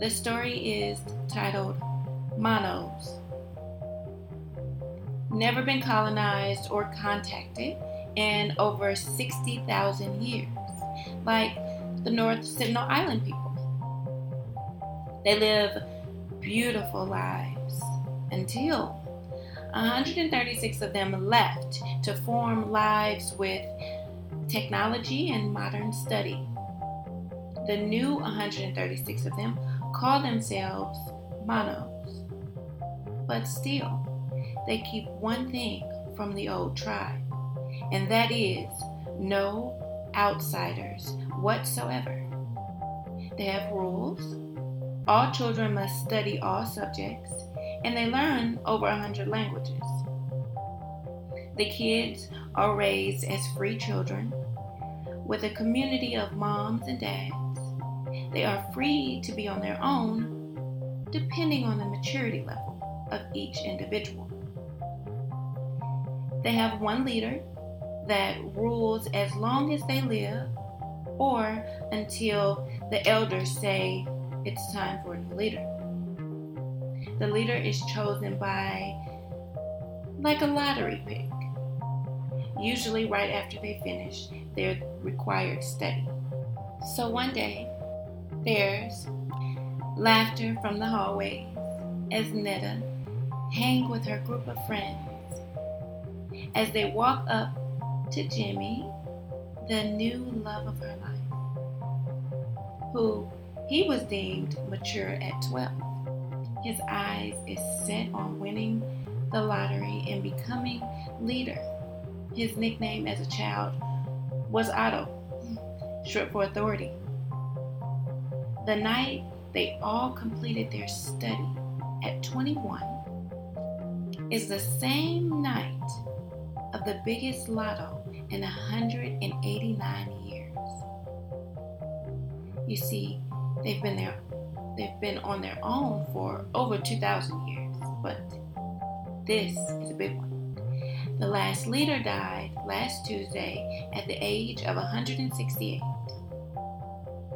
The story is titled Monos. Never been colonized or contacted in over 60,000 years, like the North Sentinel Island people. They live beautiful lives until 136 of them left to form lives with technology and modern study. The new 136 of them call themselves monos. But still, they keep one thing from the old tribe, and that is no outsiders whatsoever. They have rules. All children must study all subjects, and they learn over a hundred languages. The kids are raised as free children with a community of moms and dads. They are free to be on their own depending on the maturity level of each individual. They have one leader that rules as long as they live or until the elders say it's time for a new leader. The leader is chosen by like a lottery pick, usually right after they finish their required study. So one day, there's laughter from the hallways as Netta hang with her group of friends as they walk up to Jimmy, the new love of her life, who he was deemed mature at 12. His eyes is set on winning the lottery and becoming leader. His nickname as a child was Otto, short for authority. The night they all completed their study at 21 is the same night of the biggest lotto in 189 years. You see, they've been there they've been on their own for over 2000 years, but this is a big one. The last leader died last Tuesday at the age of 168.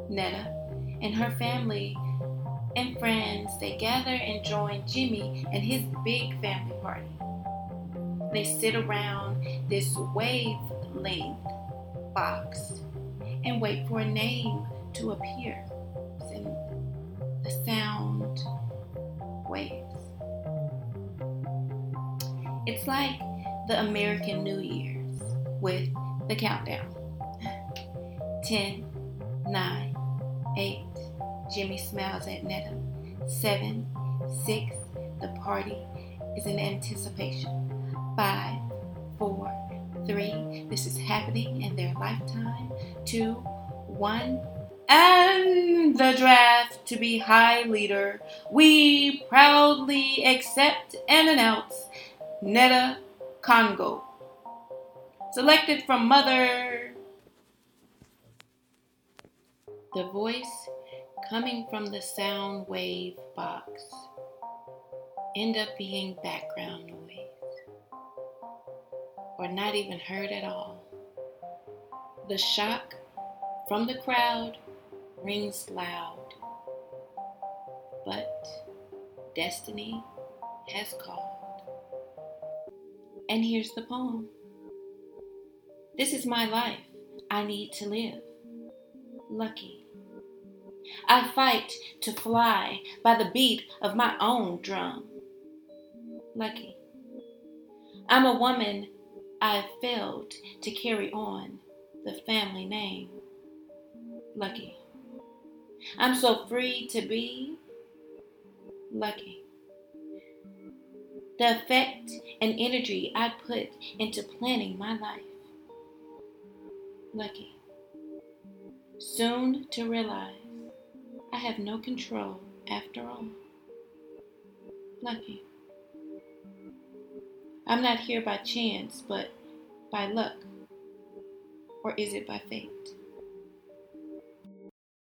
Netta and her family and friends they gather and join Jimmy and his big family party. They sit around this wavelength box and wait for a name to appear. And the sound waves. It's like the American New Year's with the countdown 10, 9, 8. Jimmy smiles at Netta. 7, 6. The party is in anticipation five, four, three. This is happening in their lifetime. Two, one. And the draft to be high leader, we proudly accept and announce Netta Congo. Selected from Mother. The voice coming from the sound wave box end up being background noise or not even heard at all. The shock from the crowd rings loud, but destiny has called. And here's the poem This is my life. I need to live. Lucky. I fight to fly by the beat of my own drum. Lucky. I'm a woman I've failed to carry on the family name. Lucky. I'm so free to be lucky. The effect and energy I put into planning my life. Lucky. Soon to realize I have no control after all. Lucky. I'm not here by chance, but by luck. Or is it by fate?